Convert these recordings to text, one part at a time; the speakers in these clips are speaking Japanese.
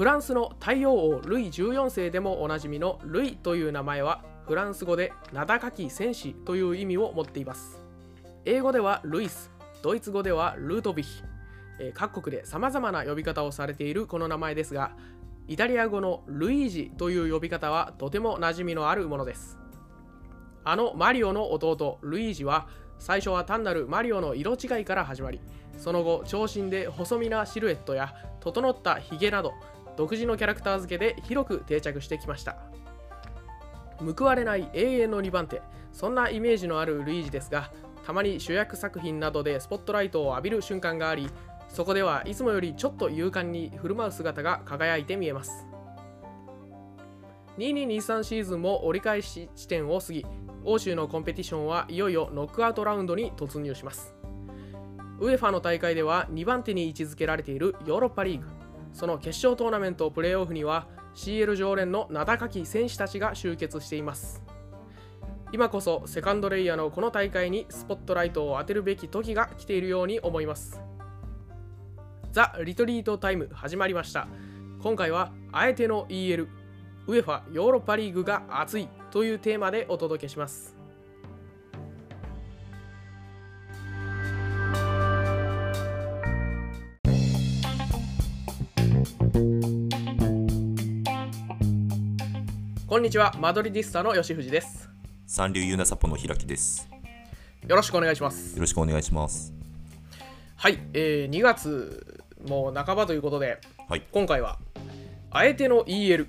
フランスの太陽王ルイ14世でもおなじみのルイという名前はフランス語で名高き戦士という意味を持っています。英語ではルイスドイツ語ではルートビヒ。各国で様々な呼び方をされているこの名前ですがイタリア語のルイージという呼び方はとても馴染みのあるものです。あのマリオの弟ルイージは最初は単なるマリオの色違いから始まりその後長身で細身なシルエットや整ったヒゲなど独自のキャラクター付けで広く定着してきました。報われない永遠の2番手。そんなイメージのあるルイージですがたまに主役作品などでスポットライトを浴びる瞬間がありそこではいつもよりちょっと勇敢に振る舞う姿が輝いて見えます。2223シーズンも折り返し地点を過ぎ欧州のコンペティションはいよいよノックアウトラウンドに突入します。ウェファの大会では2番手に位置づけられているヨーロッパリーグ。その決勝トーナメントプレーオフには CL 常連の名高き選手たちが集結しています。今こそセカンドレイヤーのこの大会にスポットライトを当てるべき時が来ているように思います。ザ・リトリートタイム始まりました。今回はあえての EL ウェファヨーロッパリーグが熱いというテーマでお届けします。こんにちはマドリディスタの吉藤です三流ユナサポの開きです。よろしくお願いしますよろしくお願いします。はい、えー、2月もう半ばということではい。今回はあえての EL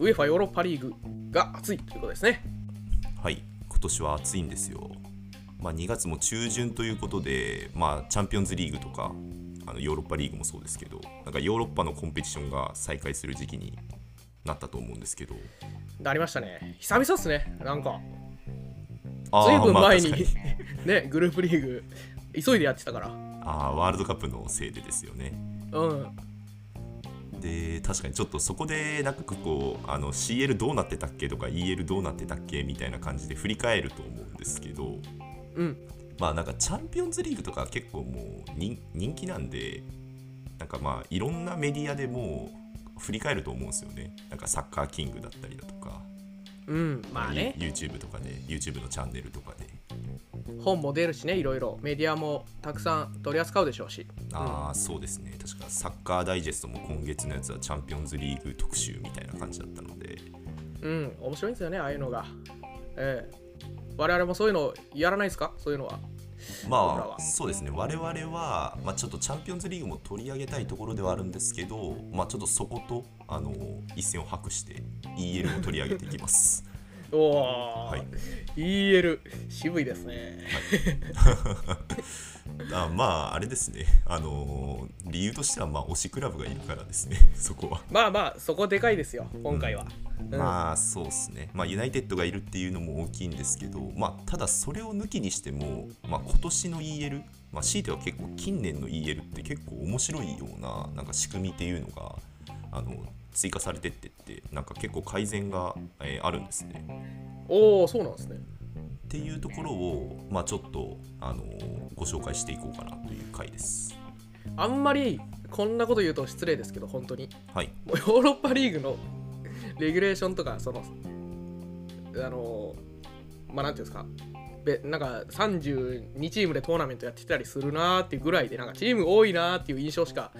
ウェファヨーロッパリーグが熱いということですねはい。今年は暑いんですよ。まあ2月も中旬ということで、まあチャンピオンズリーグとか、あのヨーロッパリーグもそうですけど、なんかヨーロッパのコンペティションが再開する時期になったと思うんですけど、なりましたね。久々っすね。なんか。ずいぶんまあ前に,、確か ねグループリーグ。急いでやってたから。あーワールドカップのせいでですよね。うん。で確かにちょっとそこでなんかこうあの CL どうなってたっけとか EL どうなってたっけみたいな感じで振り返ると思うんですけど。うん。まあなんかチャンピオンズリーグとか結構もう人人気なんでなんかまあいろんなメディアでもう振り返ると思うんですよね。なんかサッカーキングだったりだとか。うんまあね。YouTube とかで YouTube のチャンネルとかで。本も出るしねいろいろ。メディアもたくさん取り扱うでしょうし。ああそうですね。確かサッカーダイジェストも今月のやつはチャンピオンズリーグ特集みたいな感じだったので。うん面白いんですよねああいうのが。ええ。我々もそういうのやらないですか？そういうのはまは。あそうですね。我々は、まあ、ちょっとチャンピオンズリーグも取り上げたいところではあるんですけど、まあ、ちょっとそことあの一線を画して EL を取り上げていきます。おお、はい。EL 渋いですね。あまああれですね。あのー理由としてはまあ推しクラブがいるからですね。そこは、まあまあそこでかいですよ今回は、うんまあそうですね。まあユナイテッドがいるっていうのも大きいんですけどまあただそれを抜きにしても、まあ、今年の EL まあ強いては結構近年の EL って結構面白いようななんか仕組みっていうのがあの追加されてってってなんか結構改善が、えーあるんですね。おおそうなんですね。っていうところをまあちょっとあのーご紹介していこうかなという回です。あんまりこんなこと言うと失礼ですけど本当に。はい。もうヨーロッパリーグのレギュレーションとかそのあのまあなんていうんですか。べなんか32チームでトーナメントやってたりするなーっていうぐらいでなんかチーム多いなーっていう印象しか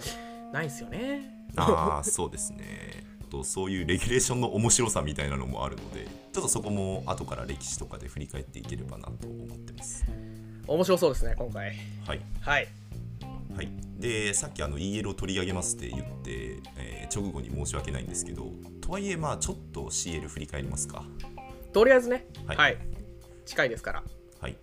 ないんですよね。ああそうですね。とそういうレギュレーションの面白さみたいなのもあるのでちょっとそこも後から歴史とかで振り返っていければなと思ってます。面白そうですね今回。はい、はいはい、でさっきあの EL を取り上げますって言って、えー直後に申し訳ないんですけどとはいえまあちょっと CL 振り返りますか。とりあえずね。ははい。い、近いですから。はい。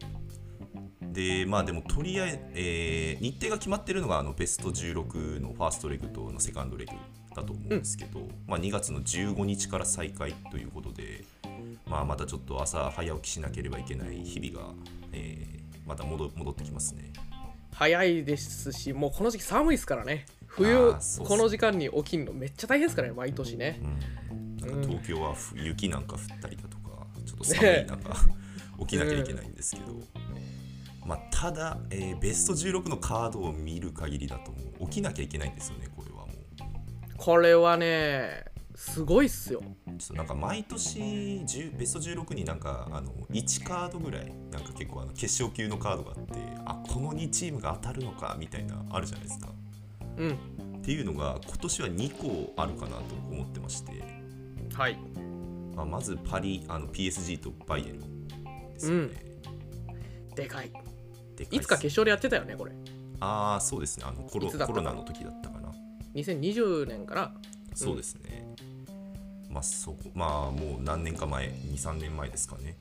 でまあでもとりあえず、えー日程が決まってるのがあのベスト16のファーストレグとのセカンドレグだと思うんですけど、まあ、2月の15日から再開ということで、まあ、またちょっと朝早起きしなければいけない日々が、えーまた戻戻ってきますね。早いですしもうこの時期寒いですからね。冬この時間に起きるのめっちゃ大変ですからね毎年ね。うん、東京はふ雪なんか降ったりだとかちょっと寒い中、起きなきゃいけないんですけど、まあ、ただ、えーベスト16のカードを見る限りだともう起きなきゃいけないんですよねこれはもう。これはねすごいっすよ。なんか毎年10ベスト16になんかあの1カードぐらいなんか結構あの決勝級のカードがあってあこの2チームが当たるのかみたいなあるじゃないですか。うん。っていうのが今年は2個あるかなと思ってまして、はい。まあ、まずパリあの PSG とバイエルンですよね、でかい。でいつか決勝でやってたよねこれ。ああそうですね。あのコロコロナの時だったかな。2020年から。そうですね、まあそこまあもう何年か前23年前ですかね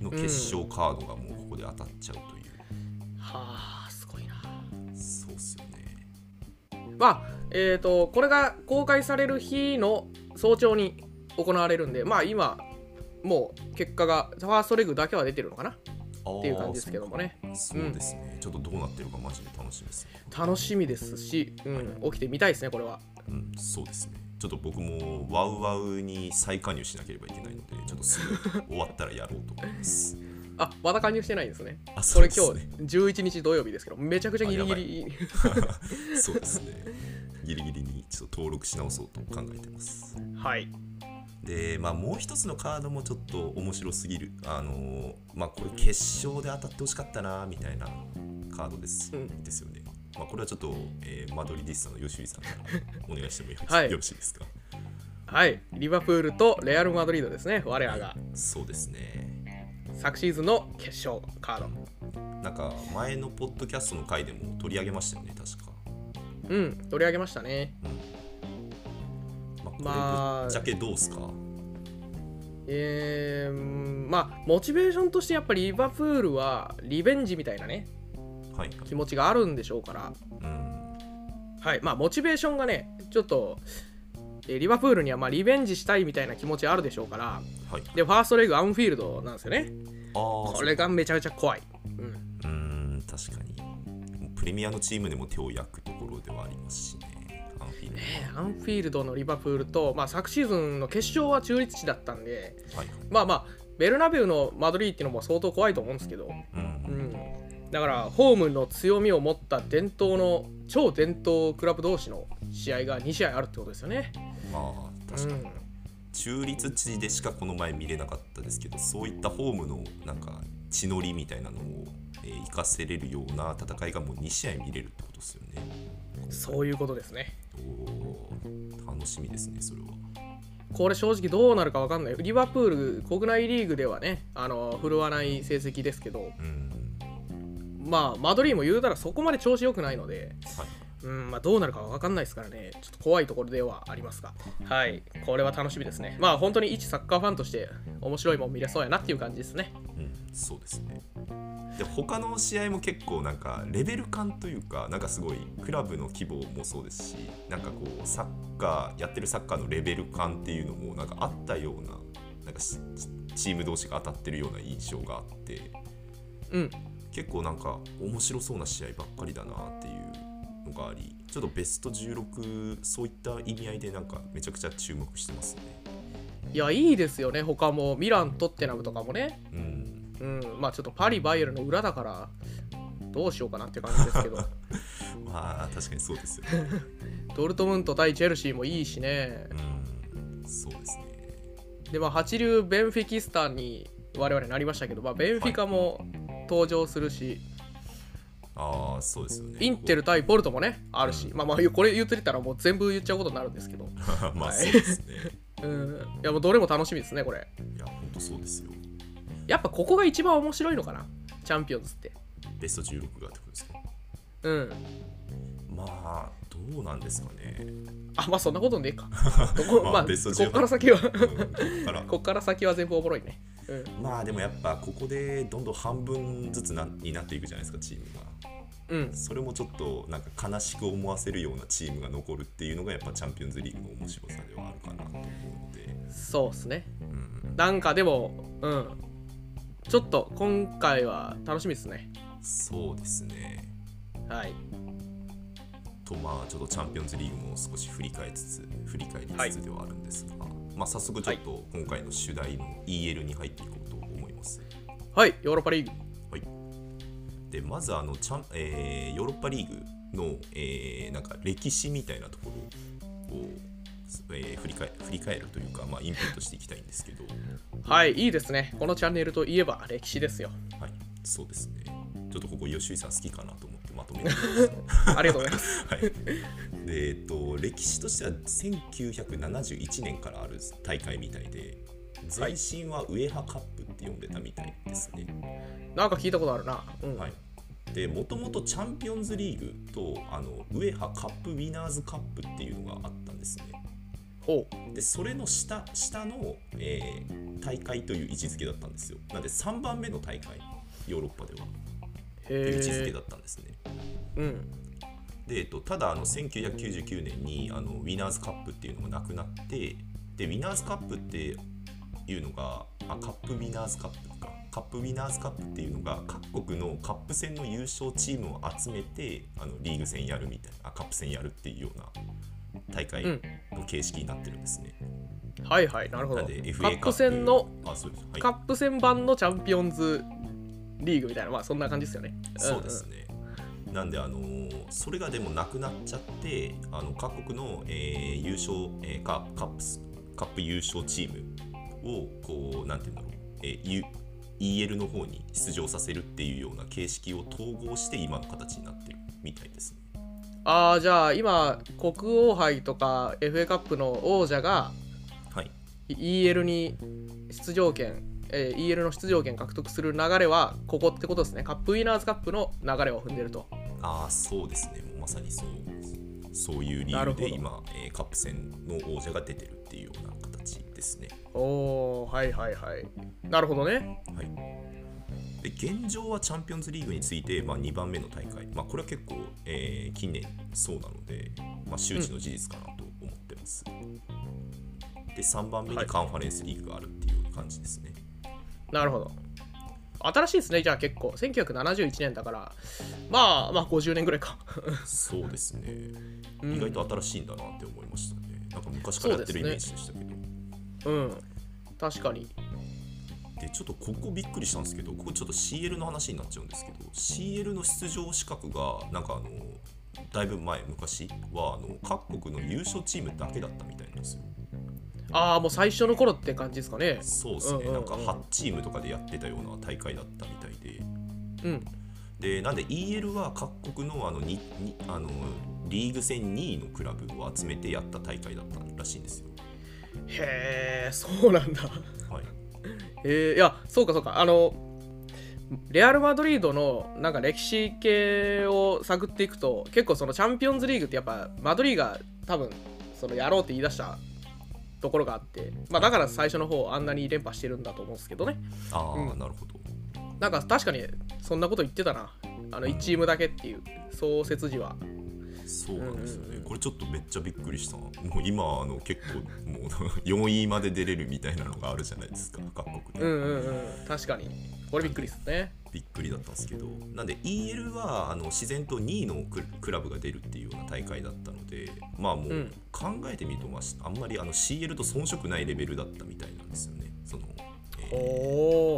の決勝カードがもうここで当たっちゃうという、はあすごいな。そうっすよね。まあえっ、とこれが公開される日の早朝に行われるんでまあ今もう結果がファーストレグだけは出てるのかな？っていう感じですけどもね。そうですね、ちょっとどうなってるかマジで楽しみですね。楽しみですし、うん、起きてみたいですねこれは。うんそうですねちょっと僕もワウワウに再加入しなければいけないのでちょっとすぐ終わったらやろうと思います。あまだ加入してないんですね。あこそうですれ今日ね11日土曜日ですけどめちゃくちゃギリギリ。そうですね。ギリギリにちょっと登録し直そうと考えてます。はい。でまあもう一つのカードもちょっと面白すぎる。あのーまあこれ決勝で当たってほしかったなみたいなカードです,、うん。ですよねまあこれはちょっと、えーマドリディスタの吉井さんからお願いしてもよろし,、はい。よろしいですか？はい。リバプールとレアル・マドリードですね。我らが。そうですね。昨シーズンの決勝カード。なんか前のポッドキャストの回でも取り上げましたよね確か。うん取り上げましたね。まあ、これまあぶっちゃけどうすか、えー、まあモチベーションとしてやっぱりリバプールはリベンジみたいなね。はい気持ちがあるんでしょうから。うん。はい。まあモチベーションがねちょっとえーリバプールにはまあリベンジしたいみたいな気持ちあるでしょうから。はい。でファーストレグアンフィールドなんですよね。ああこれがめちゃくちゃ怖い、うん、うーん確かに。プレミアのチームでも手を焼くところではありますしね。アンフィールド。ねアンフィールドのリバプールと、まあ、昨シーズンの決勝は中立地だったんではい。まあまあベルナベウのマドリーっていうのも相当怖いと思うんですけど、うん。うん、だからホームの強みを持った伝統の超伝統クラブ同士の試合が2試合あるってことですよね。まあ確かに、中立地でしかこの前見れなかったですけどそういったホームのなんか血のりみたいなのを、えー、活かせれるような戦いがもう2試合見れるってことですよねうん、そういうことですね。おー楽しみですねそれはこれ正直どうなるか分かんない。リバプール国内リーグではねあの振るわない成績ですけどうんまあマドリーも言うたらそこまで調子良くないのではい。うんまあ、どうなるか分かんないですからね、ちょっと怖いところではありますが、はい、これは楽しみですね。まあ、本当に一サッカーファンとして面白いもん見れそうやなっていう感じですね。うん、そうですね。で他の試合も結構なんかレベル感というかなんかすごいクラブの規模もそうですしなんかこうサッカーやってるサッカーのレベル感っていうのもなんかあったようななんかしチーム同士が当たってるような印象があって。うん、結構なんか面白そうな試合ばっかりだなっていうのがありちょっとベスト16そういった意味合いでなんかめちゃくちゃ注目してますね。いや、いいですよね、他も、ミラン、トッテナムとかもね、うん。うん、まあちょっとパリ・バイエルンの裏だから、どうしようかなって感じですけど、まあ確かにそうですよね。ドルトムント対チェルシーもいいしね、うん、そうですね。で、まあ、八流ベンフィキスタンに我々なりましたけど、まあ、ベンフィカも登場するし、ああ、そうですよね。インテル対ポルトもね、あるし、まあまあ、これ言ってたらもう全部言っちゃうことになるんですけど、まあはいそうですね。うん、いやもうどれも楽しみですね、これ。いや、本当そうですよ。やっぱここが一番面白いのかな、チャンピオンズって。ベスト16がってことですか？うん。まあ、どうなんですかね。あ、まあそんなことねえか。まあ、まあベストこ18っから先は、うん、ここから先は全部おもろいね。うん。まあでもやっぱここでどんどん半分ずつなになっていくじゃないですかチームがうん、それもちょっとなんか悲しく思わせるようなチームが残るっていうのがやっぱチャンピオンズリーグの面白さではあるかなと思うので、そうっすね。うん、なんかでも、うん。ちょっと今回は楽しみですね。そうですねはい。とまあちょっとチャンピオンズリーグも少し振り返りつつ振り返りつつではあるんですが、まあ早速ちょっと今回の主題の EL に入っていこうと思います。はい、ヨーロッパリーグ。はい、でまずあのチャン、えーヨーロッパリーグの、えーなんか歴史みたいなところをえー振り返振り返るというか、まあ、インプットしていきたいんですけど、はいいいですねこのチャンネルといえば歴史ですよはい、そうですね。ちょっとここ、吉井さん好きかなとまとめ。ありがとうございます はい、で、えっと、歴史としては1971年からある大会みたいで、前身はウエハカップって呼んでたみたいですね。なんか聞いたことあるなうん、はい、で、もともとチャンピオンズリーグとあのウエハカップウィナーズカップっていうのがあったんですね。ほうで、それの下下の、えー大会という位置づけだったんですよ。なので、3番目の大会、ヨーロッパでは。っていう位置づけだったんですね。うん。で、えっと、ただあの1999年にあのウィナーズカップっていうのがなくなってでウィナーズカップっていうのがあカップウィナーズカップか。カップウィナーズカップっていうのが各国のカップ戦の優勝チームを集めてあのリーグ戦やるみたいなあカップ戦やるっていうような大会うん。の形式になってるんですね。はいはいなるほど。カップ戦のはい、カップ戦版のチャンピオンズリーグみたいなまあそんな感じですよねそうですね。なんで、あのーそれがでもなくなっちゃってあの各国の、えー優勝、えーカカップスカップ優勝チームをこうなんていうんだろう、えー、EL の方に出場させるっていうような形式を統合して今の形になってるみたいですね。ああじゃあ今国王杯とか FA カップの王者がはい、EL に出場権、えー EL の出場権獲得する流れはここってことですね。カップウィナーズカップの流れを踏んでると。ああそうですね。もうまさにそうそういう理由で今、えーカップ戦の王者が出てるっていうような形ですね。おおはいはいはい。なるほどね。はい、で現状はチャンピオンズリーグについて、まあ、2番目の大会、まあ、これは結構、えー近年そうなので、まあ、周知の事実かなと思ってます。で3番目にはい。カンファレンスリーグがあるっていう感じですね。なるほど。新しいですねじゃあ結構。1971年だから。まあまあ50年ぐらいか。そうですね、うん。意外と新しいんだなって思いましたね。なんか昔からやってるイメージでしたけど。うん。確かに。でちょっとここびっくりしたんですけどここちょっと CL の話になっちゃうんですけど CL の出場資格がなんかあのだいぶ前昔はあの各国の優勝チームだけだったみたいなんですよああもう最初の頃って感じですかね。そうですね、うんうんうん。なんか8チームとかでやってたような大会だったみたいで。うん。でなんで EL は各国のあのににあのリーグ戦2位のクラブを集めてやった大会だったらしいんですよ。へえそうなんだ。はい。えー、いやそうかそうか。あのレアル・マドリードのなんか歴史系を探っていくと結構そのチャンピオンズリーグってやっぱマドリーが多分そのやろうって言い出したところがあって、まあ、だから最初の方あんなに連覇してるんだと思うんですけどね。ああ、うん。なるほど。なんか確かにそんなこと言ってたな。あの1チームだけっていう創設時はそうなんですよね、うんうんうん。これちょっとめっちゃびっくりした。もう今あの結構もう4位まで出れるみたいなのがあるじゃないですか。各国で、うんうんうん。確かに。これびっくりですね。びっくりだったんですけど。なんで EL はあの自然と2位のククラブが出るっていうような大会だったのでまあもううん。考えてみると、まあ、あんまりあの CL と遜色ないレベルだったみたいなんですよね。その、えおー。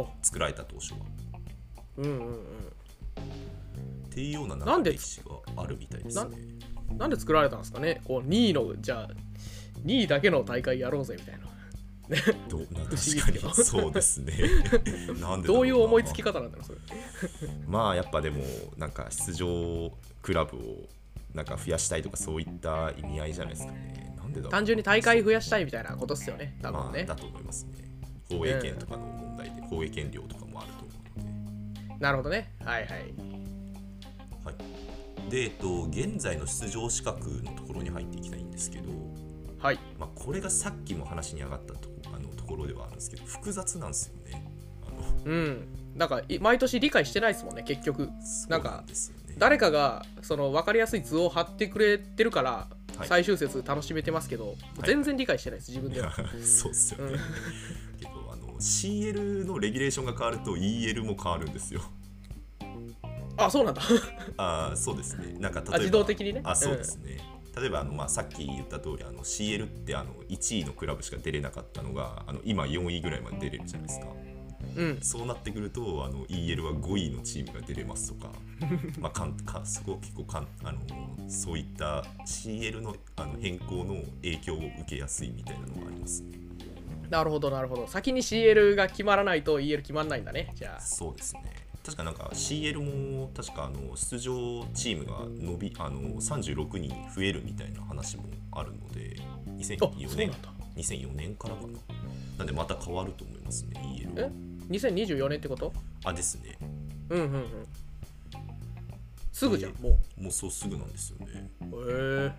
お作られた当初は。うんうんうん。っていうようななんで？歴史があるみたいですねなんで作られたんですかね？こう2位のじゃあ2位だけの大会やろうぜみたいな。どな 確かにそうですね。なんでどういう思いつきな方なんだろうそれ。まあやっぱでもなんか出場クラブをなんか増やしたいとかそういった意味合いじゃないですかね。なんでだ単純に大会増やしたいみたいなことですよね多分ね。まあ、だと思いますね。放映権とかの問題で放映権料とかもあると思うので。なるほどね。はいはい。はいでえっと現在の出場資格のところに入っていきたいんですけど、はい。まあ、これがさっきも話に上がったとあのところではあるんですけど複雑なんですよね。あのうん。なんかい毎年理解してないですもんね結局。なんかね誰かがその分かりやすい図を貼ってくれてるから、はい。最終節楽しめてますけど、全然理解してないです自分では、そうっすよね、うん。けどあの CL のレギュレーションが変わると EL も変わるんですよあそうなんだ。あーそうですね。なんか例えばあ自動的にね。あそうですね、例えばあの、まあ、さっき言った通りあの CL ってあの1位のクラブしか出れなかったのがあの今4位ぐらいまで出れるじゃないですか。ううん。そうなってくるとあの EL は5位のチームが出れますとか まあかんかそこ結構かんあのそういった CL のあの変更の影響を受けやすいみたいなのがありますね。なるほどなるほど。先に CL が決まらないと EL 決まらないんだねじゃあ。そうですね確かなんか CL も確かあの出場チームが伸びあの36人増えるみたいな話もあるのであ2004そう年なんだ。2004年からかな。なんでまた変わると思いますね EL はえ？2024年ってこと？あですね。うんうんうん。すぐじゃんえーももうそうすぐなんですよね。うへえ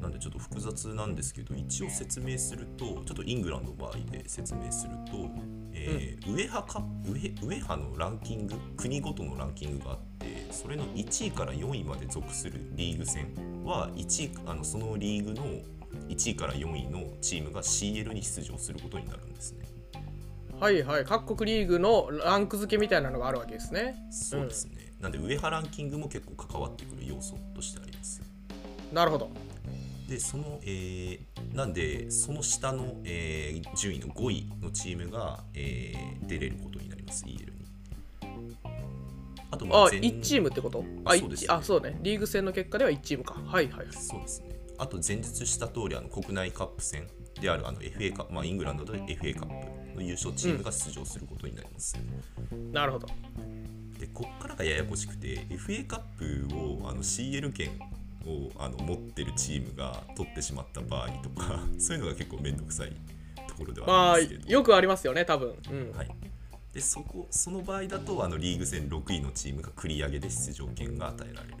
なんでちょっと複雑なんですけど一応説明するとちょっとイングランドの場合で説明すると、えーウェハカウェウェハのランキング国ごとのランキングがあってそれの1位から4位まで属するリーグ戦は1位あのそのリーグの1位から4位のチームが CL に出場することになるんですね。はいはい各国リーグのランク付けみたいなのがあるわけですねそうですね。なんでウェハランキングも結構関わってくる要素としてあります。なるほどでその、えーなんでその下の、えー順位の5位のチームが、えー出れることになります EL に。あとまああ全1チームってこと？あそうです。ね一あそうね。リーグ戦の結果では1チームか。はいはい。はいそうですね。あと前述した通りあの国内カップ戦であるあの FA カップ、まあ、イングランドで FA カップの優勝チームが出場することになります、なるほど。でこっからがややこしくて FA カップをあの CL 権をあの持ってるチームが取ってしまった場合とか そういうのが結構面倒くさいところではまああるんですけど、よくありますよね多分。うん。はい、でそこその場合だとあのリーグ戦6位のチームが繰り上げで出場権が与えられる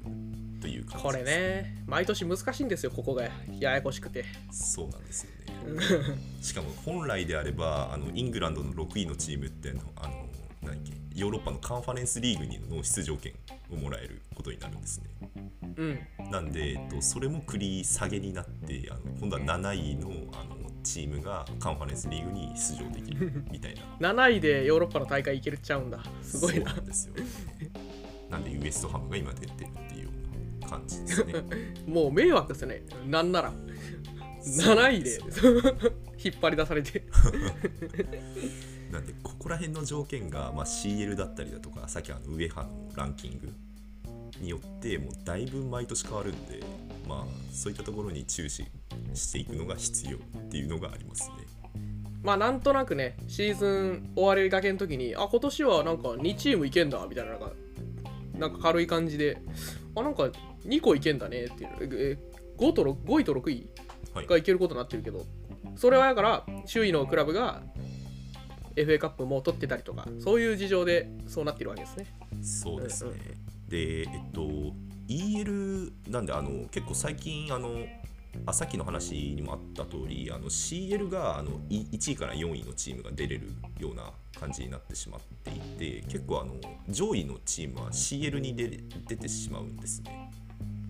という感じこれね毎年難しいんですよここが。ややこしくて。そうなんですよね。しかも本来であればあのイングランドの6位のチームってあのあの何だっけヨーロッパのカンファレンスリーグにの出場権をもらえることになるんですね。うん。なんで、えっと、それも繰り下げになってあの今度は7位のあのチームがカンファレンスリーグに出場できるみたいな。7位でヨーロッパの大会行けるっちゃうんだ。すごいな。なんですよ、なんでウエストハムが今出てるっていうような感じですね。もう迷惑ですね。なんなら。7位で。引っ張り出されてなんでここら辺の条件が、まあ、CL だったりだとかさっきあのウエハのランキングによってもうだいぶ毎年変わるんでまあそういったところに注視していくのが必要っていうのがありますね。まあなんとなくねシーズン終わりがけの時にあ今年はなんか2チームいけんだみたいななんかなんか軽い感じであなんか2個いけんだねっていう。え5と6 5位と6位はい。がいけることになってるけどそれはだから周囲のクラブが FA カップも取ってたりとかそういう事情でそうなってるわけですね。そうですね。うんうん。でえっと EL なんであの結構最近あのあさっきの話にもあった通りあの CL があのい1位から4位のチームが出れるような感じになってしまっていて結構あの上位のチームは CL に出てしまうんですね。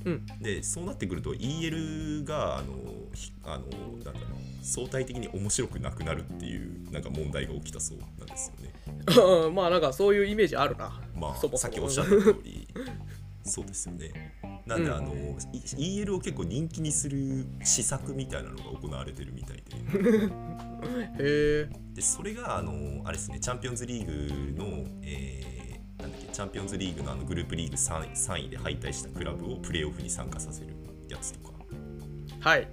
うん。でそうなってくると EL があのひあのなんだろう相対的に面白くなくなるっていうなんか問題が起きたそうなんですよね。まあなんかそういうイメージあるな。まあそさっきおっしゃった通り。そうですよね。なんで、うん。あのい EL を結構人気にする施策みたいなのが行われてるみたいで。へえ。でそれがあのあれですねチャンピオンズリーグの、えーなんだっけチャンピオンズリーグのあのグループリーグ 3, 3位で敗退したクラブをプレーオフに参加させるやつとか、はい。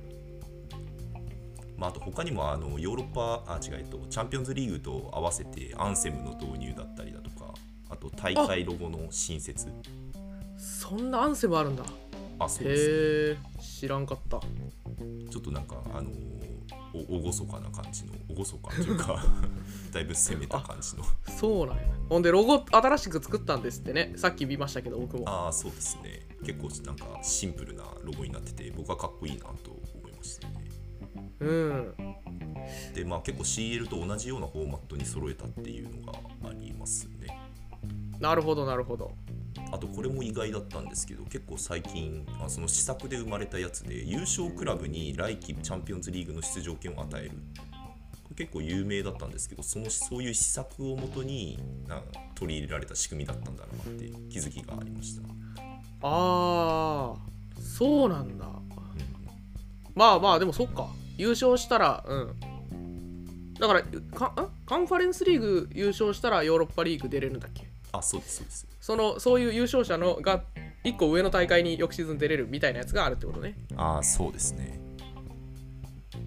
まあ、あと他にもあのヨーロッパあ違うとチャンピオンズリーグと合わせてアンセムの導入だったりだとかあと大会ロゴの新設。そんなアンセムあるんだ。あそうですへえ知らんかった。ちょっとなんかあのお厳かな感じの厳かというか だいぶ攻めた感じの。そうなんや。ほんでロゴ新しく作ったんですってね。さっき見ましたけど僕も。ああそうですね。結構なんかシンプルなロゴになってて僕はかっこいいなと思いましたね。うん。でまあ結構 CL と同じようなフォーマットに揃えたっていうのがありますね。なるほどなるほどあとこれも意外だったんですけど結構最近あその試作で生まれたやつで優勝クラブに来季チャンピオンズリーグの出場権を与える。結構有名だったんですけどそのそういう施策をもとにな取り入れられた仕組みだったんだなって気づきがありました、ああそうなんだ。まあまあでもそっか。優勝したらうん。だからカンファレンスリーグ優勝したらヨーロッパリーグ出れるんだっけ？あそうですそうです。そのそういう優勝者のが1個上の大会に翌シーズン出れるみたいなやつがあるってことね。ああそうですね。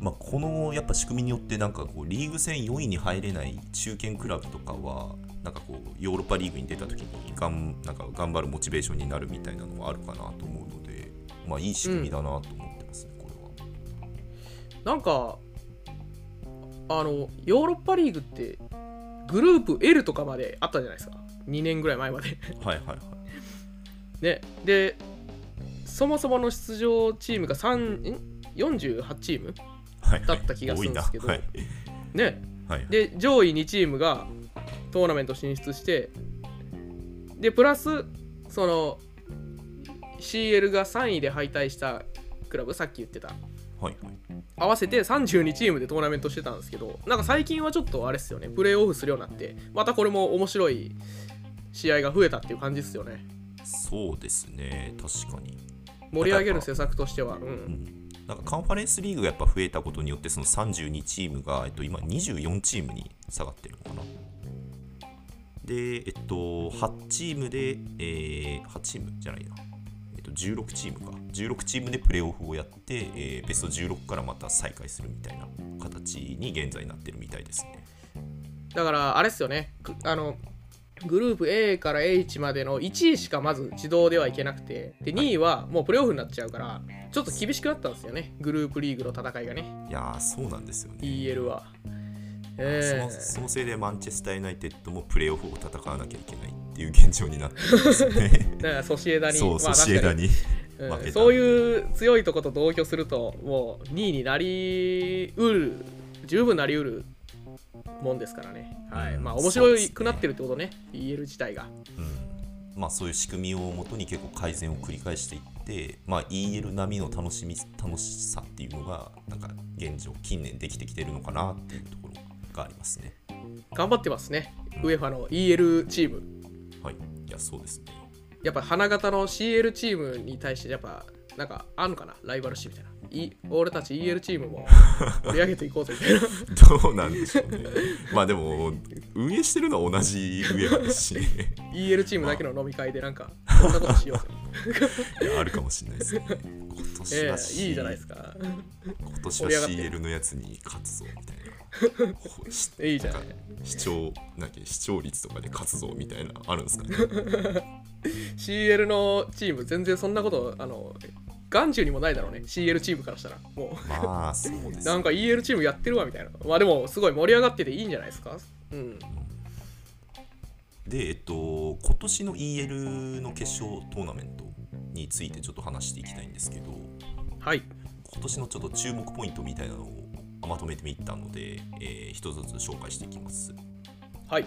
まあこのやっぱ仕組みによってなんかこうリーグ戦4位に入れない中堅クラブとかはなんかこうヨーロッパリーグに出た時にがんなんか頑張るモチベーションになるみたいなのはあるかなと思うのでまあいい仕組みだなと思ってますね、これは。なんかあのヨーロッパリーグってグループ L とかまであったじゃないですか2年ぐらい前まで。はいはいはい。ねでそもそもの出場チームが3ん？48チームはいはい。だった気がするんですけど。多いな。ね。はいはい。で上位2チームがトーナメント進出してでプラスその CL が3位で敗退したクラブさっき言ってた。はいはい。合わせて32チームでトーナメントしてたんですけどなんか最近はちょっとあれっすよね。プレーオフするようになってまたこれも面白い試合が増えたっていう感じですよね。そうですね。確かに。盛り上げる施策としては。ううん。ん。なんかカンファレンスリーグがやっぱ増えたことによってその32チームが、えっと、今24チームに下がってるのかな。でえっと8チームで、えー8チームじゃないな、えっと、16チームか。16チームでプレーオフをやって、えーベスト16からまた再開するみたいな形に現在なってるみたいですね。だからあれっすよね。くあのグループ A から H までの1位しかまず自動ではいけなくてで2位はもうプレーオフになっちゃうからちょっと厳しくなったんですよね。グループリーグの戦いがね。いやーそうなんですよね。EL は。そえのそのせいでマンチェスター・ユナイテッドもプレーオフを戦わなきゃいけないっていう現状になってるんですよね。ー、だからソシエダに。そう、まあソシエダにうん。負けた。そういう強いとこと同居するともう2位になりうる十分なりうるもんですからね、はい。うん。まあ面白くなってるってことね。EL 自体が。うん。まあ、そういう仕組みをもとに結構改善を繰り返していって、まあ、EL 並みの楽しみ楽しさっていうのがなんか現状近年できてきてるのかなっていうところがありますね。頑張ってますね、ウェファの EL チーム。はい、いやそうですね。やっぱ花形の CL チームに対してやっぱなんかあんのかな？ライバル視みたいな、い俺たち EL チームも盛り上げていこうぜみたいな どうなんでしょうね。まあでも運営してるのは同じ上はですし、ね、EL チームだけの飲み会でなんかこんなことしようぜ いやあるかもしれないですね。今年えは、えいいじゃないですか今年は CL のやつに勝つぞみたいな。いいじゃないんか視聴なんか視聴率とかで勝つぞみたいなあるんですかね。CL のチーム全然そんなことあの眼中にもないだろうね。CL チームからしたら。もまあそうです。なんか EL チームやってるわみたいな。まあでもすごい盛り上がってていいんじゃないですか？うん。で、えっと、今年の EL の決勝トーナメントについてちょっと話していきたいんですけど、はい。今年のちょっと注目ポイントみたいなのをまとめてみたので、えー一つずつ紹介していきます。はい。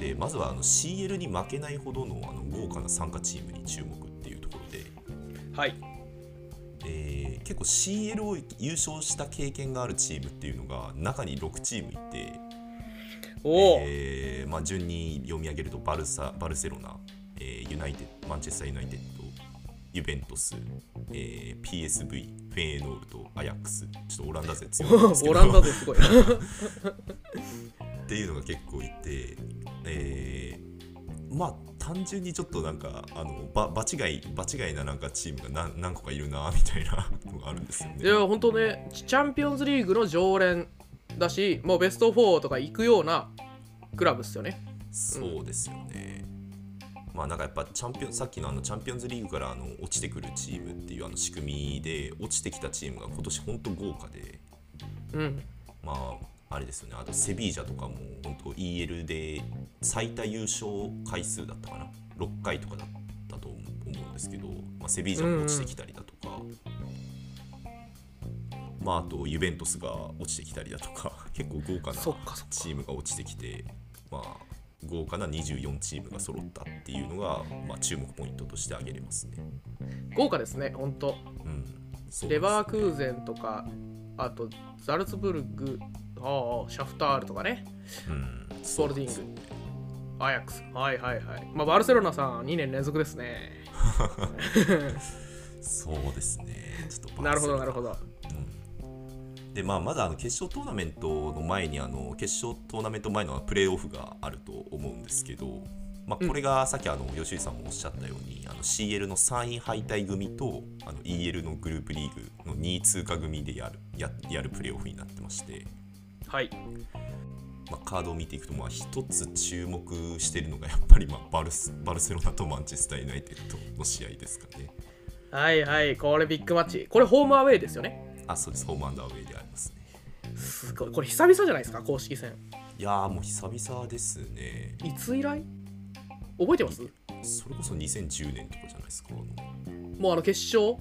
で、まずはあの CL に負けないほどのあの豪華な参加チームに注目っていうところで、はいえー結構 CL を優勝した経験があるチームっていうのが中に6チームいて、えーまあ、順に読み上げるとバルサバルセロナ、えーユナイテッドマンチェスター・ユナイテッドユベントス、えー PSV フェーノールとアヤックス。ちょっとオランダ勢強いんですけど。オランダですごい。な っていうのが結構いて、えーまあ単純にちょっとなんかあのば場違い場違いななんかチームが何何個かいるなみたいなのがあるんですよね。いや本当ねチャンピオンズリーグの常連だしもうベスト4とか行くようなクラブっすよねそうですよね。まあなんかやっぱチャンピオンさっきのあのチャンピオンズリーグからあの落ちてくるチームっていうあの仕組みで落ちてきたチームが今年本当豪華でうんまああれですよね。あとセビージャとかも本当 EL で最多優勝回数だったかな。6回とかだったと思うんですけど、まあ、セビージャも落ちてきたりだとか、まああとユベントスが落ちてきたりだとか。結構豪華なチームが落ちてきてまあ豪華な24チームが揃ったっていうのが、まあ、注目ポイントとして挙げれますね。豪華ですね本当。うん、そうレバーークーゼンとかあとザルツブルグああシャフタールとかね。うん、スポルティング。アヤックス。はいはいはい。まあバルセロナさん2年連続ですね。そうですね。ちょっとなるほどなるど。ほど。うん。でまあ、まだあの決勝トーナメントの前にあの決勝トーナメント前のプレーオフがあると思うんですけど、まあ、これがさっきあの吉井さんもおっしゃったように、あの CL の3位敗退組とあの EL のグループリーグの2位通過組でやるややるプレーオフになってまして、はいまあ、カードを見ていくとまあ一つ注目しているのがやっぱりまあバルスバルセロナとマンチェスター・ユナイテッドの試合ですかね。はいはいこれビッグマッチこれホームアウェイですよねあそうですホームアウェイでありますね。すごいこれ久々じゃないですか公式戦いやーもう久々ですね。いつ以来？覚えてます？それこそ2010年とかじゃないですか。もうあの決勝？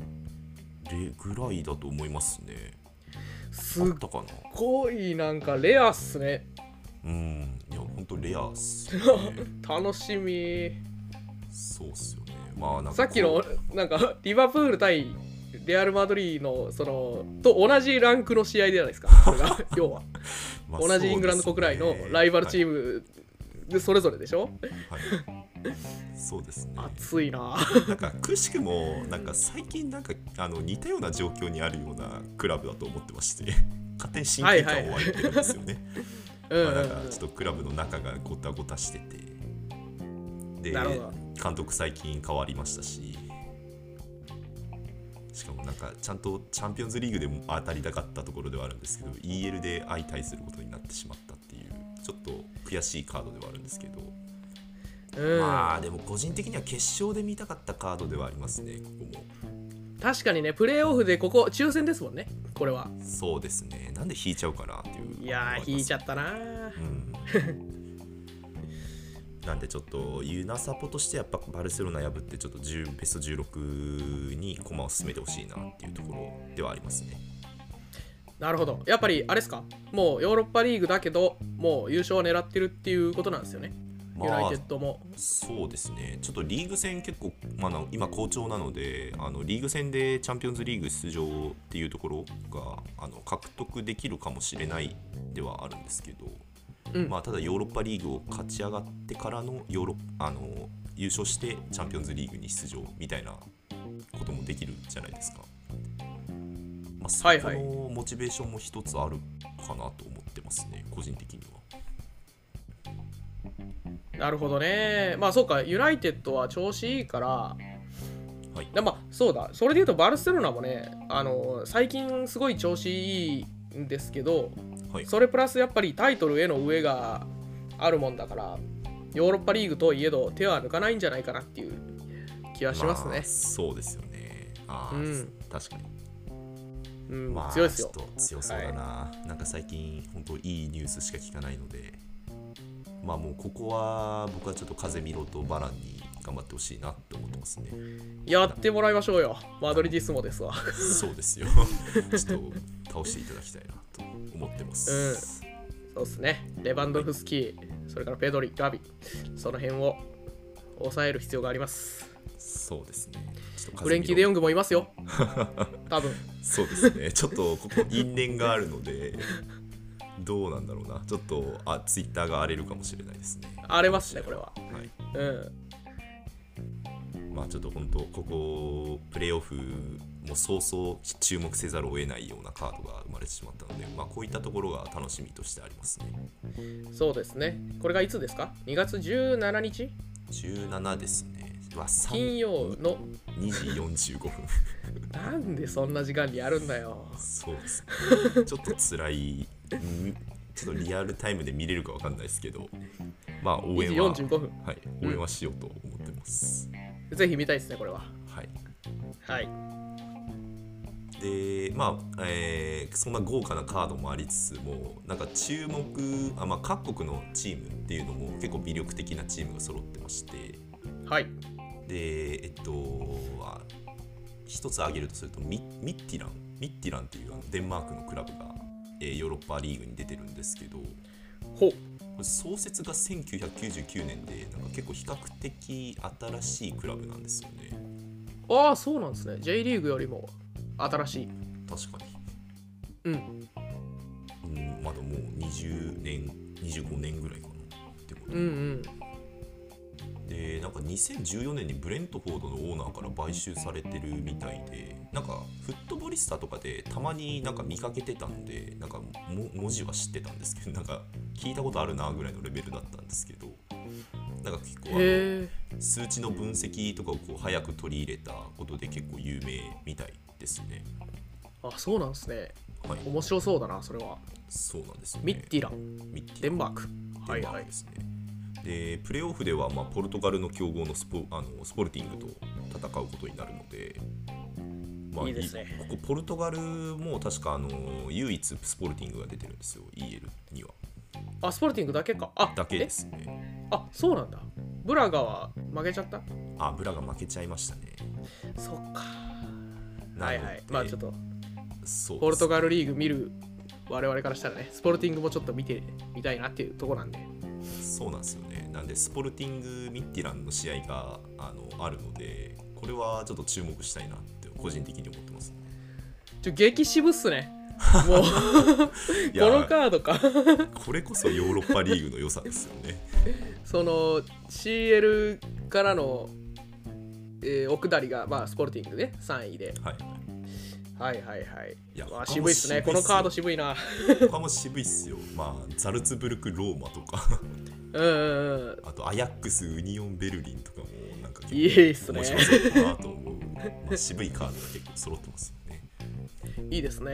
レぐらいだと思いますね。すっごいなんかレアっすね。うん、いや、ほんとレアっす、ね。楽しみ。そうっすよね。まあ、なんかさっきのなんかリバプール対レアル・マドリーのそのと同じランクの試合じゃないですか。これが 要は。まあ同じイングランド国内のライバルチームでそれぞれでしょ？はいそうですね。熱いななんか、くしくも、なんか最近、なんかあの似たような状況にあるようなクラブだと思ってまして、勝手に親近感を湧いてるんですよね。うんまあ、うんなんかちょっとクラブの中がごたごたしてて、で、監督最近変わりましたし、しかもなんかちゃんとチャンピオンズリーグでも当たりたかったところではあるんですけど EL で相対することになってしまったっていうちょっと悔しいカードではあるんですけど、うん。まあでも個人的には決勝で見たかったカードではありますねここも。確かにねプレーオフでここ抽選ですもんねこれは。そうですね。なんで引いちゃうかなっていう。いやー引いちゃっったなうん。なんでちょっとユナサポとしてやっぱバルセロナ破ってちょっと10ベスト16に駒を進めてほしいなっていうところではありますね。なるほど。やっぱりあれですか？もうヨーロッパリーグだけどもう優勝を狙ってるっていうことなんですよね、ユナイテッドもそうですねちょっとリーグ戦結構、まあ、今好調なのであのリーグ戦でチャンピオンズリーグ出場っていうところがあの獲得できるかもしれないではあるんですけど、うんまあ、ただヨーロッパリーグを勝ち上がってからのヨーロあの優勝してチャンピオンズリーグに出場みたいなこともできるじゃないですか。まあ、そこのモチベーションも一つあるかなと思ってますね、個人的には。なるほどね。まあそうかユナイテッドは調子いいから。はい。でまあそうだ。それで言うとバルセロナもねあの最近すごい調子いいんですけどはい。それプラスやっぱりタイトルへの上があるもんだからヨーロッパリーグといえど手は抜かないんじゃないかなっていう気はしますね。あ、そうですよね。ああ、うん。確かに。うん、まあ、強いですよ。強そうだな。なんか最近、本当いいニュースしか聞かないので、まあもうここは僕はちょっと風見ろとバランに頑張ってほしいなって思ってますね。やってもらいましょうよマドリディスモですわそうですよ。ちょっと倒していただきたいなと思ってます。うんそうですねレバンドフスキーそれからペドリガビその辺を抑える必要がありますそうですね。ちょっとフレンキー・デヨンングもいますよ多分 そうですね。ちょっとここ因縁があるので、どうなんだろうな。ちょっとあツイッターが荒れるかもしれないですね。荒れますねこれははい。うんまあちょっと本当ここプレーオフも早々注目せざるを得ないようなカードが生まれてしまったので、まあこういったところが楽しみとしてありますね。そうですねこれがいつですか？2月17日？17ですね。うわ3金曜の2時45分。なんでそんな時間にやるんだよ。そうです。ね。ちょっと辛い。うん。ちょっとリアルタイムで見れるかわかんないですけど、まあ応2時援は、45分。はい、応援はしようと思ってます。ぜひ見たいですねこれは。はい。はい。でまあ、えーそんな豪華なカードもありつつもなんか注目あ、まあ、各国のチームっていうのも結構魅力的なチームが揃ってまして。はいでえっとあ一つ挙げるとするとミミッティランミッティランっていうあのデンマークのクラブが、えーヨーロッパリーグに出てるんですけどほ創設が1999年でなんか結構比較的新しいクラブなんですよね。ああそうなんですね。J リーグよりも新しい。確かに。うん。うん、まだもう20年25年ぐらいかな。ってことうんうんでなんか2014年にブレントフォードのオーナーから買収されてるみたいでなんかフットボリスタとかでたまになんか見かけてたんでなんかも文字は知ってたんですけどなんか聞いたことあるなぐらいのレベルだったんですけどなんか結構あの数値の分析とかをこう早く取り入れたことで結構有名みたいですね。あそうなんですね。はい、面白そうだなそれは。そうなんですよ、ね。ミッティラン。ミッティデンマーク。はいはいデンマークですね。でプレーオフでは、まあ、ポルトガルの強豪のスポあのスポルティングと戦うことになるので、まあ、いいですね。ここポルトガルも確かあの唯一スポルティングが出てるんですよ EL には。あスポルティングだけか。あだけですね。え？あそうなんだ。ブラガは負けちゃった？あブラが負けちゃいましたね。そっか。はいはい。まあちょっとそうポルトガガルリーグ見る我々からしたらねスポルティングもちょっと見てみたいなっていうとこなんでそうなんですよね。なんでスポルティングミッティランの試合があのあるのでこれはちょっと注目したいなって個人的に思ってます。ちょ激渋っすね。もういこのやカードか。これこそヨーロッパリーグの良さですよね。その CL からの、えー、お下りが、まあ、スポルティングで3位で。はい。はいはいはい。いやまあ、渋いっすね。このカード渋いな。他も渋いっすよ。まあザルツブルクローマとかうんうんうん。あとアヤックスウニオンベルリンとかもなんか結構いいっすね。面白そうだなと思う、まあ、渋いカードが結構揃ってますよね。いいですね。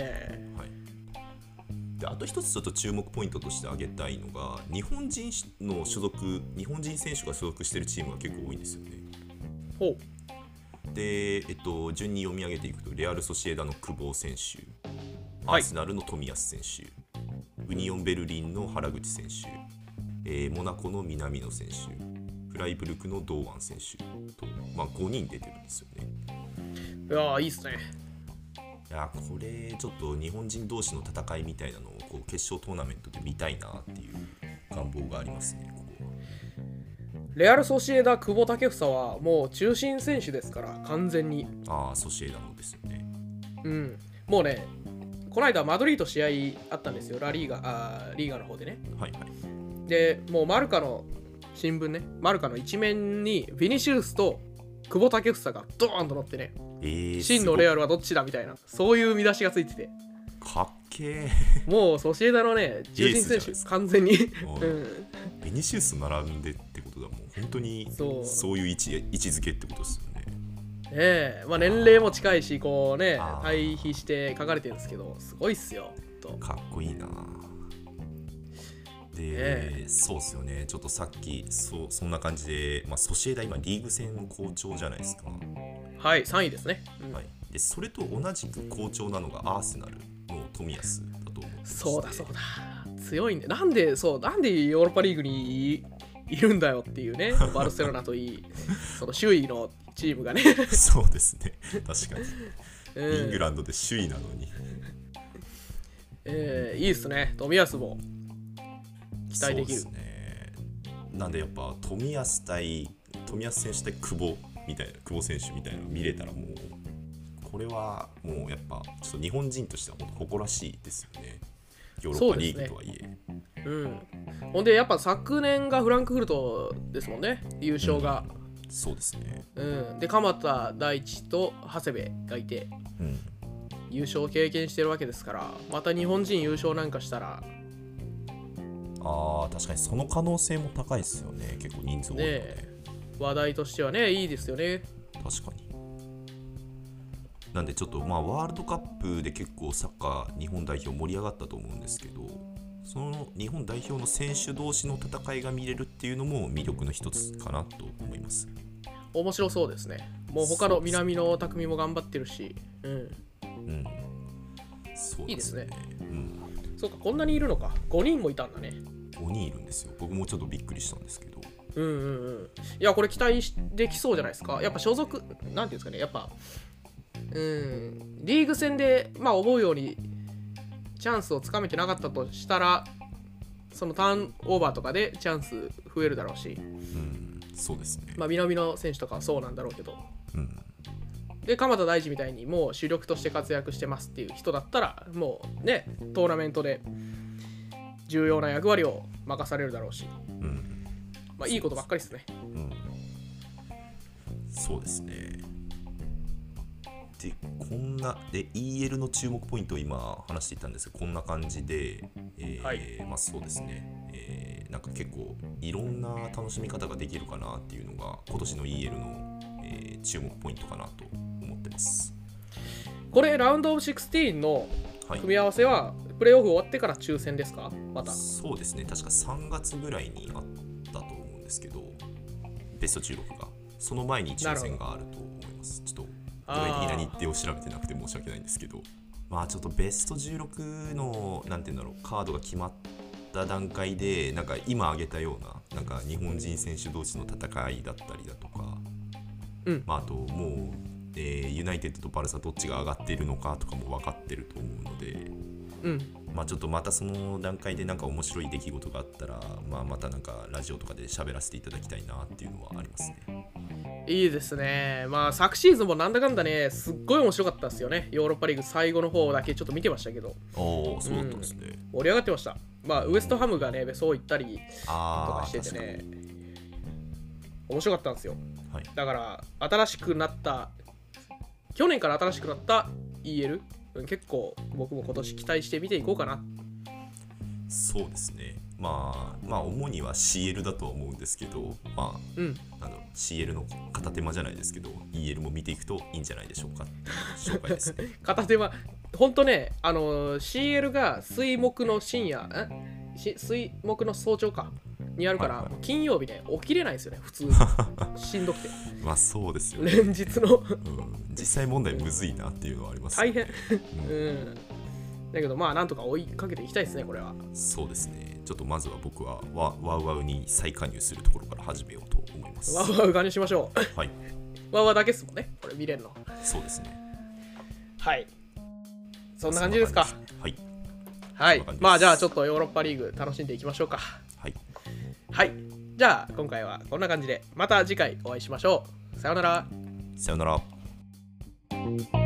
はい。であと一つちょっと注目ポイントとして挙げたいのが日本人の所属日本人選手が所属しているチームが結構多いんですよね。ほう。で、えっと、順に読み上げていくとレアル・ソシエダの久保選手アはい。ーセナルの冨安選手、ウニオンベルリンの原口選手、えーモナコの南野選手フライブルクの堂安選手と、まあ、5人出てるんですよね。いやーいいっすね。いやこれちょっと日本人同士の戦いみたいなのをこう決勝トーナメントで見たいなっていう願望がありますねここは。レアル・ソシエダ久保建英はもう中心選手ですから完全に。ああソシエダのですよね。うん。もうねこの間マドリーと試合あったんですよラリーガあーリーガの方でね。はいはいでもうマルカの新聞ねマルカの一面にヴィニシウスと久保建英がドーンと載ってねえー、真のレアアルはどっちだみたいなそういう見出しがついてて。かっけー。もうソシエダのね中心選手完全に。うん。ニシウス並んでってことだもん本当に。そう。そういう位置位置づけってことですよね。ねえ。まあ年齢も近いしこうね対比して書かれてるんですけどすごいっすよかっこいいなで、えそうっすよね。ちょっとさっきそうそんな感じで、まあ、ソシエダ今リーグ戦好調じゃないですか、はい3位ですね、うん。はい、でそれと同じく好調なのがアーセナルの冨安だと思ってそうだそうだ。強いんでなんでそうなんでヨーロッパリーグにいいるんだよっていうねバルセロナといい その周囲のチームがね、そうですね。確かに。うん。イングランドで首位なのに。えーいいっすね。冨安も期待できる。そうっすねなんでやっぱ冨安対冨安選手対久保みたいな久保選手みたいなの見れたらもうこれはもうやっぱちょっと日本人としては誇らしいですよね。ヨーロッパリーグとはいえ、うん。ほんでやっぱ昨年がフランクフルトですもんね。優勝が、そうですね。うん。で鎌田大地と長谷部がいてうん。優勝を経験してるわけですからまた日本人優勝なんかしたらあー確かにその可能性も高いですよね。結構人数多いので、ね話題としてはねいいですよね。確かに。なんでちょっとまあワールドカップで結構サッカー日本代表盛り上がったと思うんですけどその日本代表の選手同士の戦いが見れるっていうのも魅力の一つかなと思います。面白そうですね。もう他の南の匠も頑張ってるし。うん。うん。そういいですね。うん。そうかこんなにいるのか。5人もいたんだね5人いるんですよ。僕もちょっとびっくりしたんですけど。うんうんうん。いやこれ期待できそうじゃないですか？やっぱ所属なんていうんですかね？やっぱうん。リーグ戦でまあ思うようにチャンスをつかめてなかったとしたらそのターンオーバーとかでチャンス増えるだろうし、うん。そうですね。まあ、南の選手とかはそうなんだろうけど。うん。で鎌田大地みたいにもう主力として活躍してますっていう人だったらもうねトーナメントで重要な役割を任されるだろうし、うん。まあ、いいことばっかりですね。うん。そうですね。で、こんな、で、EL の注目ポイントを今話していたんです。が、こんな感じで、えーはい。まあそうですね、えーなんか結構いろんな楽しみ方ができるかなっていうのが、今年の EL の、えー注目ポイントかなと思ってます。これラウンドオブ16のはい。組み合わせはプレーオフ終わってから抽選ですか？また。そうですね、確か3月ぐらいにあったと思うんですけど、ベスト16が。その前に抽選があると思います。ちょっと具体的な日程を調べてなくて申し訳ないんですけど、まあちょっとベスト16の、なんていうんだろう、カードが決まった段階で、なんか今挙げたような、なんか日本人選手同士の戦いだったりだとか、うん。まあ、あともう、えーユナイテッドとバルサどっちが上がっているのかとかも分かってると思うので、うん。まあ、ちょっとまたその段階でなんか面白い出来事があったら、まあ、またなんかラジオとかで喋らせていただきたいなっていうのはありますね。いいですね。まあ昨シーズンもなんだかんだねすっごい面白かったですよね。ヨーロッパリーグ最後の方だけちょっと見てましたけど。おお、そうだったんですね。盛り上がってました。まあウエストハムがねそう行ったりとああ、かしてて。ね。面白かったんですよ。はい、だから新しくなった去年から新しくなった EL うん結構僕も今年期待して見ていこうかな。そうですね。まあ、まあ、主には CL だとは思うんですけど、まうん。あ、なんだろう CL の片手間じゃないですけど、EL も見ていくといいんじゃないでしょうか。紹介ですね。片手は本当ねあの CL が水木の深夜水木の早朝かにあるから、はいはい。金曜日ね起きれないですよね普通。に しんどくて。まあ、そうですよね。連日の。うん、実際問題むずいなっていうのはあります、大変。うん。うん。だけどまあなんとか追いかけていきたいですねこれは。そうですね。ちょっとまずは僕はワワウワウに再加入するところから始めようと思います。ワウワウガにしましょう。はい、ワウワウだけっすもんねこれ見れるの。そうですね。はい。そんな感じですか。ね。はい。そんな感じです。まあじゃあちょっとヨーロッパリーグ楽しんでいきましょうかはい。じゃあ今回はこんな感じでまた次回お会いしましょう。さようなら。さようなら。